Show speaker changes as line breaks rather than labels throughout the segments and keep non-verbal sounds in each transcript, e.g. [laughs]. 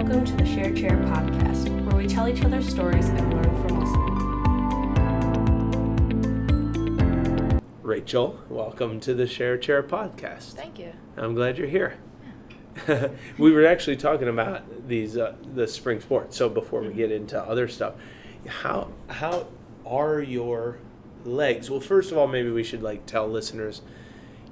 Welcome to the Share Chair podcast, where we tell each other stories and learn from listening.
Rachel, welcome to the Share Chair podcast.
Thank you.
I'm glad you're here. [laughs] we were actually talking about these uh, the spring sports. So before we get into other stuff, how how are your legs? Well, first of all, maybe we should like tell listeners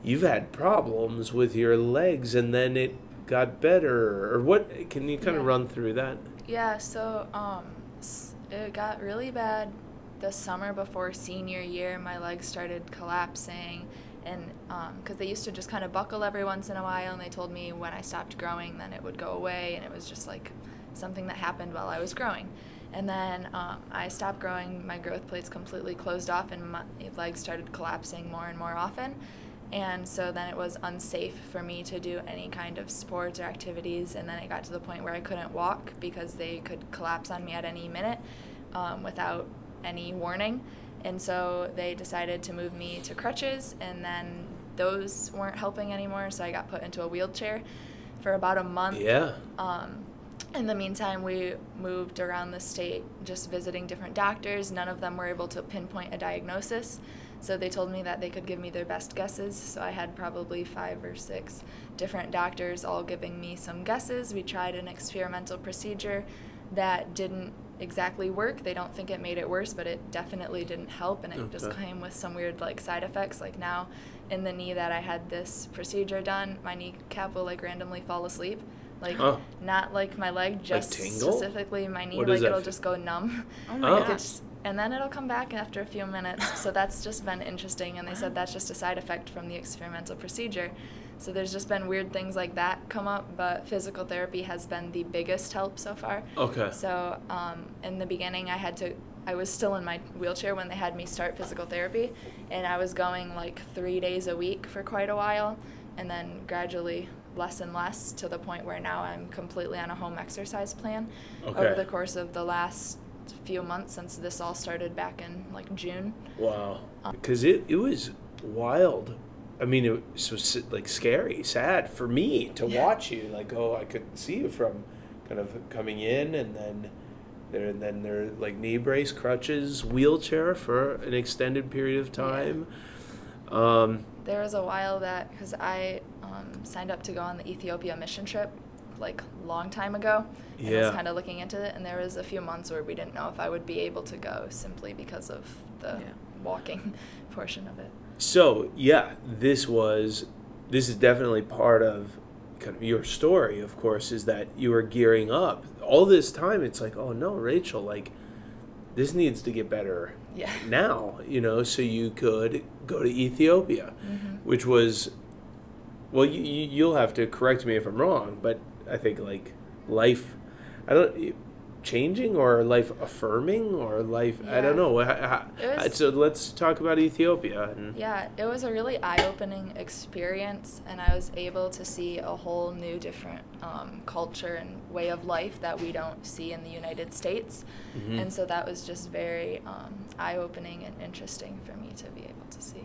you've had problems with your legs and then it got better or what can you kind of run through that?
Yeah, so um, it got really bad the summer before senior year. My legs started collapsing, and because they used to just kind of buckle every once in a while, and they told me when I stopped growing, then it would go away, and it was just like something that happened while I was growing. And then um, I stopped growing, my growth plates completely closed off, and my legs started collapsing more and more often. And so then it was unsafe for me to do any kind of sports or activities. And then it got to the point where I couldn't walk because they could collapse on me at any minute um, without any warning. And so they decided to move me to crutches, and then those weren't helping anymore. So I got put into a wheelchair for about a month.
Yeah.
Um, in the meantime, we moved around the state just visiting different doctors. None of them were able to pinpoint a diagnosis. So they told me that they could give me their best guesses. So I had probably five or six different doctors all giving me some guesses. We tried an experimental procedure that didn't exactly work. They don't think it made it worse, but it definitely didn't help and it just came with some weird like side effects. Like now in the knee that I had this procedure done, my kneecap will like randomly fall asleep. Like not like my leg, just
tingle?
specifically my knee.
What
like it'll
feel?
just go numb.
Oh [laughs]
my
Like,
gosh.
it's- and then it'll come back after a few minutes. [laughs] so that's just been interesting. And they said that's just a side effect from the experimental procedure. So there's just been weird things like that come up, but physical therapy has been the biggest help so far.
Okay.
So um, in the beginning, I had to. I was still in my wheelchair when they had me start physical therapy, and I was going like three days a week for quite a while, and then gradually less and less to the point where now I'm completely on a home exercise plan.
Okay.
Over the course of the last few months since this all started back in like June.
Wow.
Um,
Because it, it was wild. I mean, it was like scary, sad for me to
Yeah.
watch you. Like, oh, I could see you from kind of coming in, and then there, and then there, like knee brace, crutches, wheelchair for an extended period of time. Um,
There was a while that because I um, signed up to go on the Ethiopia mission trip like long time ago and
Yeah.
was kind of looking into it and there was a few months where we didn't know if I would be able to go simply because of the
Yeah.
walking [laughs] portion of it.
so yeah, this was, this is definitely part of kind of your story. Of course, is that you were gearing up all this time. It's like, oh no, Rachel, like this needs to get better
Yeah. [laughs]
now, you know, so you could go to Ethiopia,
Mhm.
which was, well, you, you, you'll have to correct me if I'm wrong, but I think like life, I don't, changing or life affirming or life, I don't know.
Was-
so let's talk about Ethiopia. And,
Yeah, it was a really eye-opening experience, and I was able to see a whole new, different um, culture and way of life that we don't see in the United States,
Mhm.
and so that was just very um, eye-opening and interesting for me to be able to see.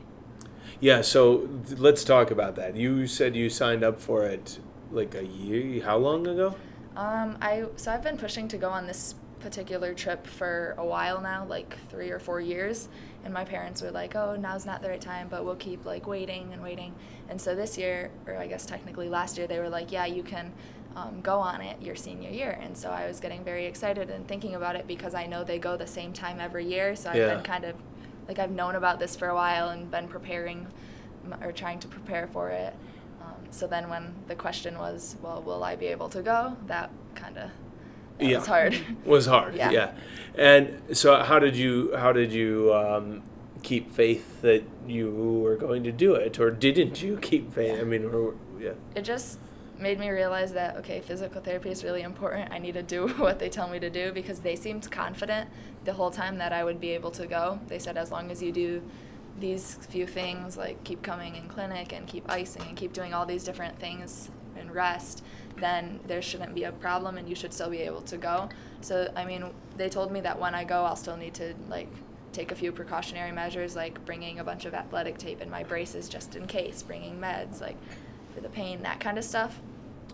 Yeah, so th- let's talk about that. You said you signed up for it like a year, how long ago?
Um, I so I've been pushing to go on this particular trip for a while now, like three or four years, and my parents were like, "Oh, now's not the right time, but we'll keep like waiting and waiting." And so this year, or I guess technically last year, they were like, "Yeah, you can um, go on it your senior year." And so I was getting very excited and thinking about it because I know they go the same time every year, so I've
Yeah.
been kind of like I've known about this for a while and been preparing or trying to prepare for it. So then when the question was, well, will I be able to go? That kind of
Yeah.
was hard. [laughs]
was hard. Yeah.
Yeah.
And so, how did you how did you um, keep faith that you were going to do it, or didn't you keep faith? I mean, or, yeah.
it just made me realize that okay, physical therapy is really important. I need to do [laughs] what they tell me to do because they seemed confident the whole time that I would be able to go. They said as long as you do these few things like keep coming in clinic and keep icing and keep doing all these different things and rest then there shouldn't be a problem and you should still be able to go so i mean they told me that when i go i'll still need to like take a few precautionary measures like bringing a bunch of athletic tape in my braces just in case bringing meds like for the pain that kind of stuff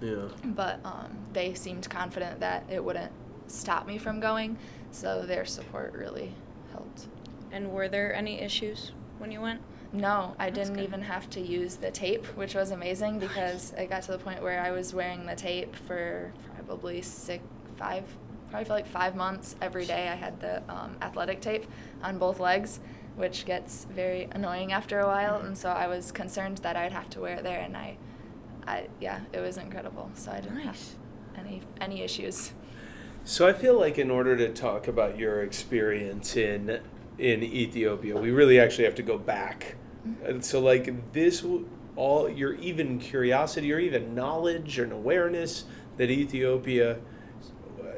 Yeah.
but um, they seemed confident that it wouldn't stop me from going. So their support really helped.
And were there any issues when you went?
No, I
That's
didn't
good.
even have to use the tape, which was amazing because I got to the point where I was wearing the tape for probably six, five, probably for like five months every day. I had the um, athletic tape on both legs, which gets very annoying after a while, and so I was concerned that I'd have to wear it there, and I, I yeah, it was incredible. So I didn't
Nice.
have any any issues.
So I feel like in order to talk about your experience in in Ethiopia, we really actually have to go back. And so like this all your even curiosity or even knowledge and awareness that Ethiopia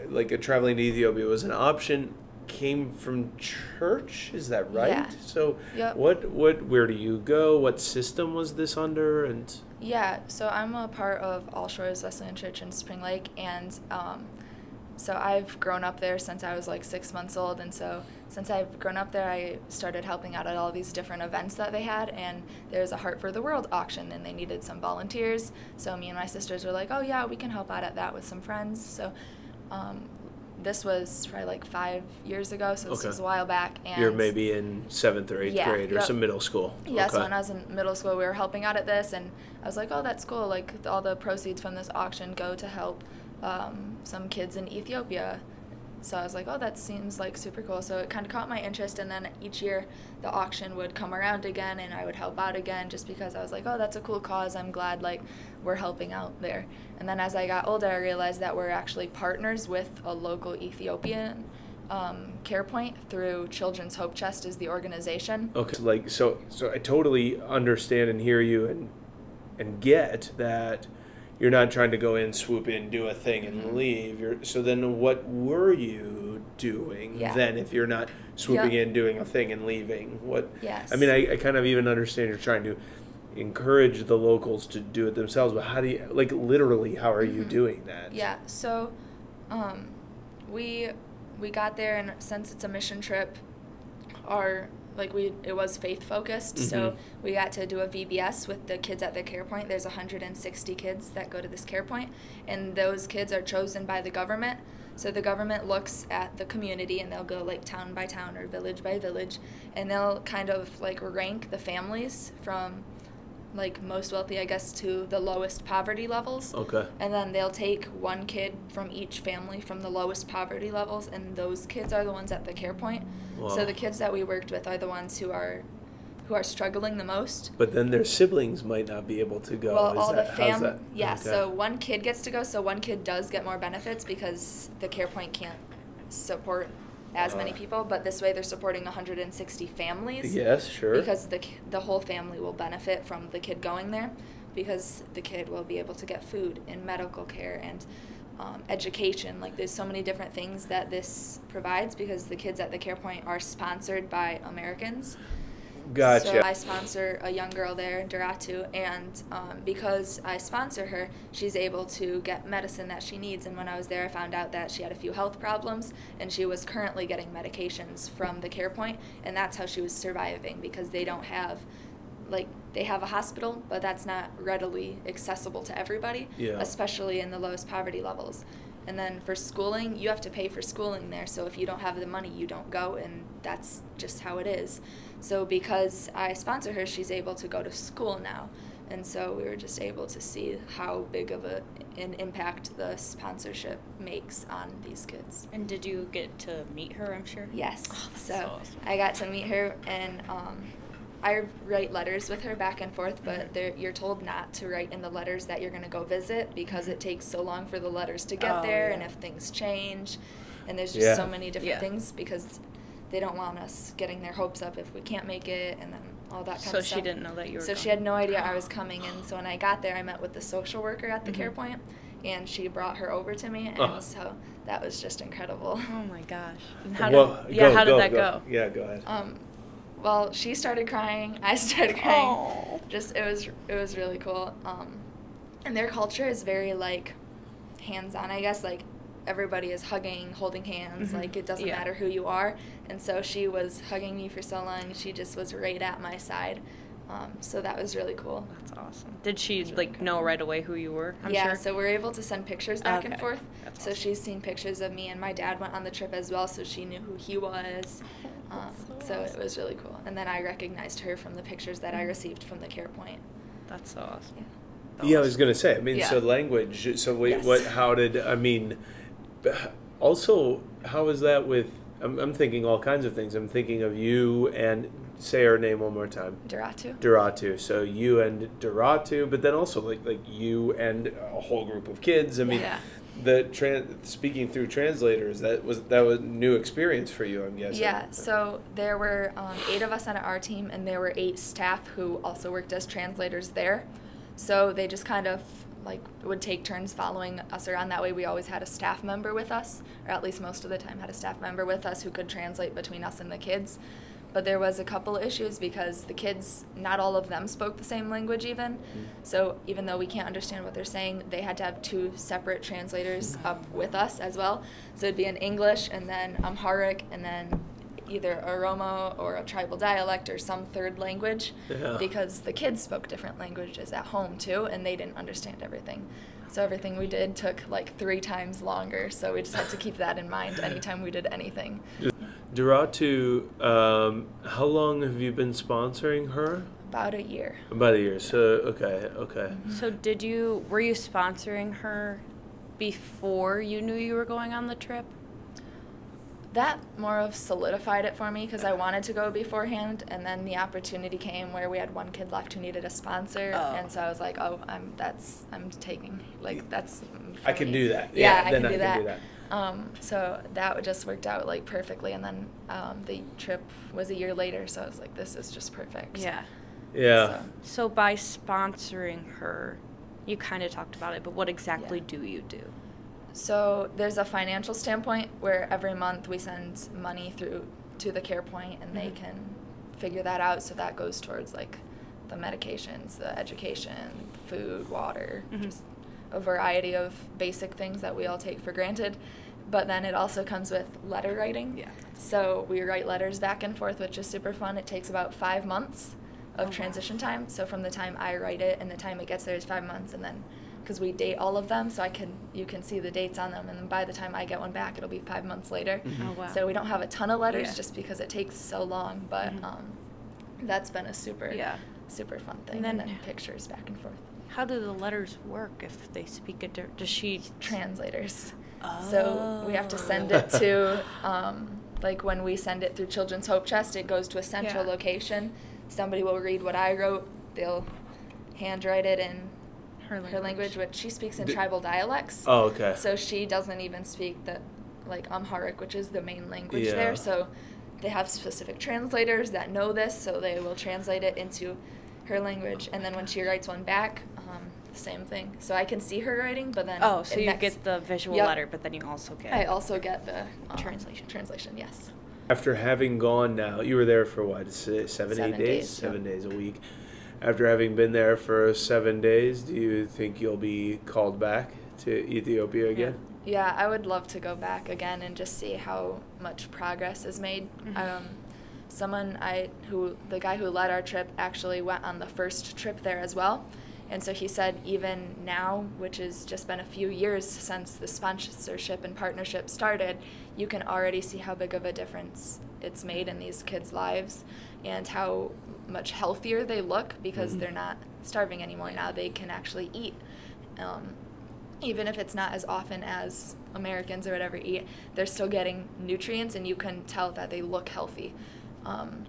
like a traveling to Ethiopia was an option came from church, is that right?
Yeah.
So
Yep.
what what where do you go? What system was this under and
Yeah, so I'm a part of All Shores Wesleyan Church in Spring Lake, and um, so I've grown up there since I was like six months old, and so since I've grown up there, I started helping out at all these different events that they had, and there's a Heart for the World auction, and they needed some volunteers. So me and my sisters were like, oh yeah, we can help out at that with some friends. So um, this was probably like five years ago, so this
Okay.
was a while back, and
you're maybe in seventh or eighth
Yeah,
grade or
yep.
some middle school.
yeah, so
Okay.
when I was in middle school, we were helping out at this, and I was like, oh, that's cool. Like, all the proceeds from this auction go to help um, some kids in Ethiopia. So I was like, oh, that seems like super cool. So it kind of caught my interest, and then each year the auction would come around again, and I would help out again just because I was like, oh, that's a cool cause. I'm glad, like, we're helping out there. And then as I got older, I realized that we're actually partners with a local Ethiopian um, care point through Children's Hope Chest is the organization.
Okay. Like so so I totally understand and hear you and and get that you're not trying to go in, swoop in, do a thing and
Mhm.
leave. You're so then what were you doing
Yeah.
then if you're not swooping
Yeah.
in, doing a thing and leaving? What
Yes.
I mean I, I kind of even understand you're trying to encourage the locals to do it themselves, but how do you like literally how are you
Mhm.
doing that?
Yeah. So, um, we we got there, and since it's a mission trip, our like we it was faith focused. So
Mhm.
we got to do a VBS with the kids at the care point. There's 160 kids that go to this care point, and those kids are chosen by the government. So the government looks at the community and they'll go like town by town or village by village and they'll kind of like rank the families from like most wealthy I guess to the lowest poverty levels.
Okay.
And then they'll take one kid from each family from the lowest poverty levels, and those kids are the ones at the care point.
Wow.
So the kids that we worked with are the ones who are who are struggling the most.
But then their siblings might not be able to go.
well,
Is
all
that,
the fam yeah,
Okay.
so one kid gets to go, so one kid does get more benefits because the care point can't support as many
Uh.
people, but this way they're supporting 160 families.
Yes, sure.
Because the the whole family will benefit from the kid going there, because the kid will be able to get food and medical care and um, education. Like there's so many different things that this provides because the kids at the care point are sponsored by Americans.
Gotcha.
So I sponsor a young girl there, in Duratu, and um, because I sponsor her, she's able to get medicine that she needs. And when I was there, I found out that she had a few health problems, and she was currently getting medications from the care point, and that's how she was surviving because they don't have, like, they have a hospital, but that's not readily accessible to everybody,
Yeah.
especially in the lowest poverty levels. And then for schooling, you have to pay for schooling there. So if you don't have the money, you don't go, and that's just how it is. So because I sponsor her, she's able to go to school now. And so we were just able to see how big of a, an impact the sponsorship makes on these kids.
And did you get to meet her? I'm sure.
Yes.
Oh, that's
so
so awesome.
I got to meet her, and um, I write letters with her back and forth,
Mm-hmm.
but you're told not to write in the letters that you're going to go visit because it takes so long for the letters to get
Oh,
there, and if things change, and there's just
Yeah.
so many different
Yeah.
things because they don't want us getting their hopes up if we can't make it, and then all that kind
So
of
she
stuff.
didn't know that you were
So she had no idea I was [gasps] coming, and so when I got there, I met with the social worker at the care
Mhm.
point, and she brought her over to me, and
Oh.
so that was just incredible.
Oh my gosh. And how
well,
did, yeah,
go,
how did
go,
that
go.
go?
Yeah, go ahead.
Um, well, she started crying. I [laughs] started crying.
Aw.
Just it was it was really cool. Um, and their culture is very like hands-on. I guess like everybody is hugging, holding hands.
Mhm.
Like it doesn't
Yeah.
matter who you are. And so she was hugging me for so long. She just was right at my side. Um, so that was really cool.
That's awesome. Did she like know right away who you were? I'm
yeah,
sure.
so we're able to send pictures back and forth.
That's
so
awesome.
she's seen pictures of me, and my dad went on the trip as well, so she knew who he was. Um,
That's
so
so
it was really cool. And then I recognized her from the pictures that I received from the care point.
That's so awesome.
Yeah.
That
Yeah, I
was-
was gonna say. I mean, so language. So wait,
Yes.
what? How did? I mean, b- also, how is that with? I'm, I'm thinking all kinds of things. I'm thinking of you and say her name one more time.
Duratu?
Duratu. So you and Duratu, but then also like like you and a whole group of kids. I mean,
Yeah.
the tran- speaking through translators that was that was new experience for you. I'm guessing.
Yeah, so there were um, eight of us on our team, and there were eight staff who also worked as translators there. So they just kind of like would take turns following us around. That way, we always had a staff member with us, or at least most of the time had a staff member with us who could translate between us and the kids. But there was a couple issues because the kids, not all of them spoke the same language even. Mm-hmm. So even though we can't understand what they're saying, they had to have two separate translators up with us as well. So it'd be in English and then um, Amharic and then either Oromo or a tribal dialect or some third language
Yeah.
because the kids spoke different languages at home too and they didn't understand everything. So everything we did took like three times longer. So we just had to keep that in mind [laughs] anytime we did anything.
Duratu, um, how long have you been sponsoring her?
About a year.
About a year. So okay, okay.
So did you were you sponsoring her before you knew you were going on the trip?
that more of solidified it for me because I wanted to go beforehand, and then the opportunity came where we had one kid left who needed a sponsor,
Oh.
and so I was like, oh, I'm that's I'm taking like that's.
I can
me.
do that.
Yeah,
Yeah,
I
then
can
I
do
can do that.
Um, so that just worked out like perfectly, and then um, the trip was a year later, so I was like, this is just perfect.
Yeah.
Yeah.
So-
So by sponsoring her, you kind of talked about it, but what exactly
Yeah.
do you do?
So there's a financial standpoint where every month we send money through to the care point and they
Mhm.
can figure that out. So that goes towards like the medications, the education, food, water,
Mhm.
just a variety of basic things that we all take for granted. But then it also comes with letter writing.
Yeah.
So we write letters back and forth, which is super fun. It takes about five months
Oh,
of
wow.
transition time. So from the time I write it and the time it gets there is five months, and then because we date all of them, so I can you can see the dates on them, and then by the time I get one back, it'll be five months later.
Mhm.
Oh wow.
So we don't have a ton of letters
Yeah.
just because it takes so long, but
Mhm.
um, that's been a super
Yeah.
super fun thing.
And
And
then-
then, pictures back and forth.
How do the letters work if they speak a di- does she
translators. Oh. So we have to send it
Oh.
to, um, like when we send it through Children's Hope Chest, it goes to a central
Yeah.
location. Somebody will read what I wrote. They'll handwrite it in
her
her language, which she speaks in
D-
tribal dialects.
Oh, okay.
So she doesn't even speak the like Amharic, which is the main language
Yeah.
there. So they have specific translators that know this, so they will translate it into her language. And then when she writes one back, same thing. So I can see her writing, but then
Oh, so you
next-
get the visual
Yep.
letter, but then you also get
I also get the um,
Translation.
Translation, yes.
After having gone now, you were there for what? se- Seven, eight
Seven
days?
days,
Seven
yep.
days a week. After having been there for seven days, do you think you'll be called back to Ethiopia again?
Yeah, I would love to go back again and just see how much progress is made.
Mhm.
Um, someone I who the guy who led our trip actually went on the first trip there as well. And so he said even now, which has just been a few years since the sponsorship and partnership started, you can already see how big of a difference it's made in these kids' lives and how much healthier they look because
Mhm.
they're not starving anymore. Now they can actually eat. Um, even if it's not as often as Americans or whatever eat, they're still getting nutrients, and you can tell that they look healthy. Um,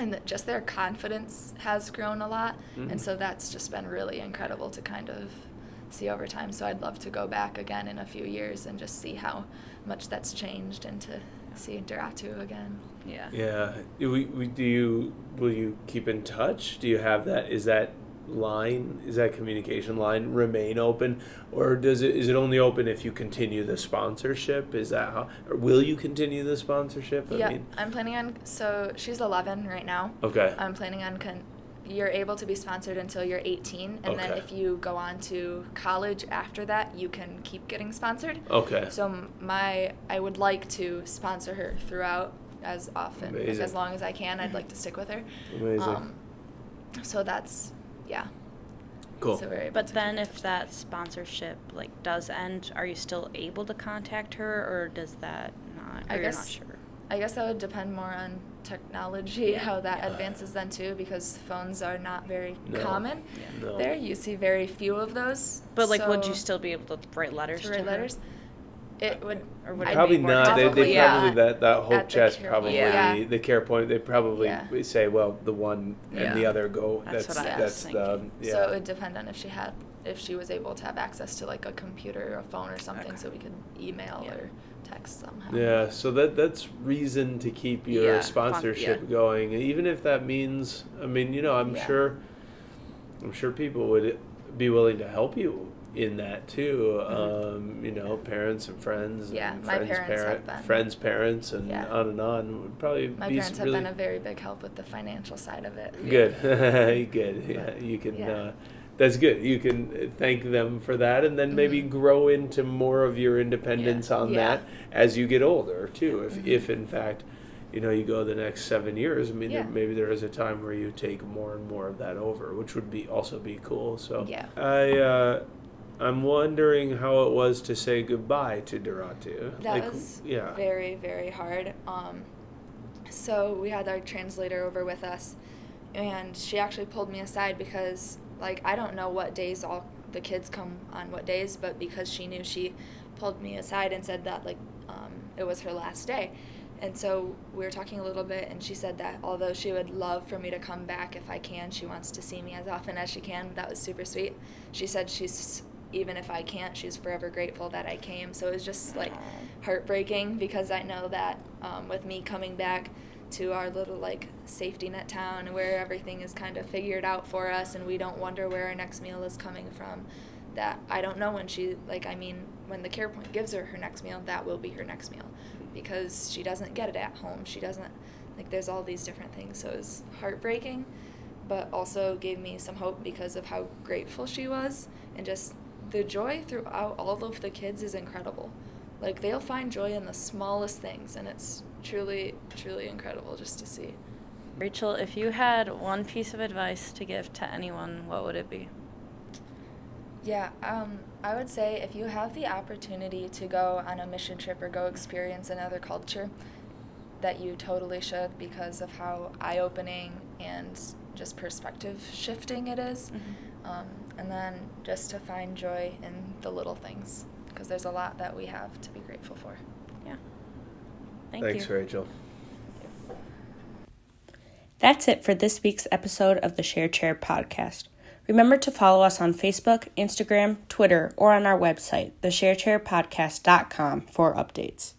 and that just their confidence has grown a lot,
Mhm.
and so that's just been really incredible to kind of see over time. So I'd love to go back again in a few years and just see how much that's changed, and to see Duratu again.
yeah.
Yeah. Do, we, we, do you will you keep in touch? Do you have that? Is that line? Is that communication line remain open, or does it is it only open if you continue the sponsorship? Is that how? Or will you continue the sponsorship? I
yeah,
mean,
I'm planning on. So she's 11 right now.
okay.
I'm planning on con- you're able to be sponsored until you're 18 and then if you go on to college after that you can keep getting sponsored
okay.
so my i would like to sponsor her throughout as often like, as long as i can i'd like to stick with her
Amazing.
Um, so that's yeah.
Cool.
So we're
But then if that sponsorship like does end, are you still able to contact her or does that not
I
or you're not
guess-
sure?
I guess that would depend more on technology, how that advances then too, because phones are not very
No.
common.
No.
There, you see very few of those.
But like would you still be able to write letters
to
to
write
her?
Letters? It would.
Or would it
Probably
be
not. They, they
Probably, yeah.
probably that that hope
At
chest
care-
probably
Yeah.
the care point. They probably
Yeah.
say, well, the one and the other go.
That's
That's
what
I was
that's the
thinking.
yeah.
So it would depend on if she had, if she was able to have access to like a computer or a phone or something,
Okay.
so we could email
Yeah.
or text somehow.
Yeah, so that that's reason to keep your
Yeah, fun-
sponsorship
yeah.
going, even if that means. I mean, you know, I'm
Yeah.
sure, I'm sure people would be willing to help you in that too. Um, you know, parents and friends.
Mm-hmm. Yeah,
and
my
friends'
parents have been.
friends' parents, and
Yeah.
on and on would probably
My
be
parents have
really
been a very big help with the financial side of it.
good. [laughs] good. Yeah, you can.
Yeah.
Uh, that's good. You can thank them for that, and then maybe
Mhm.
grow into more of your independence on
Yeah.
that as you get older too. If
Mhm.
if in fact, you know, you go the next seven years. I mean, there, maybe there is a time where you take more and more of that over, which would be also be cool. So
Yeah.
I. Uh, I'm wondering how it was to say goodbye to Duratu.
That
Like,
was
yeah.
very, very hard. Um, so we had our translator over with us, and she actually pulled me aside because, like, I don't know what days all the kids come on what days, but because she knew, she pulled me aside and said that, like, um, it was her last day. And so we were talking a little bit, and she said that although she would love for me to come back if I can, she wants to see me as often as she can. That was super sweet. She said she's, even if I can't, she's forever grateful that I came. So it was just like heartbreaking because I know that um, with me coming back to our little like safety net town where everything is kind of figured out for us and we don't wonder where our next meal is coming from, that I don't know when she, like, I mean, when the care point gives her her next meal, that will be her next meal because she doesn't get it at home. She doesn't, like, there's all these different things. So it was heartbreaking, but also gave me some hope because of how grateful she was and just the joy throughout all of the kids is incredible. Like, they'll find joy in the smallest things, and it's truly, truly incredible just to see.
Rachel, if you had one piece of advice to give to anyone, what would it be?
Yeah, um, I would say if you have the opportunity to go on a mission trip or go experience another culture, that you totally should because of how eye opening and just perspective shifting it is. Um, and then just to find joy in the little things because there's a lot that we have to be grateful for.
Yeah. Thank
Thanks,
you.
Rachel.
That's it for this week's episode of the Share Chair podcast. Remember to follow us on Facebook, Instagram, Twitter, or on our website, thesharechairpodcast.com for updates.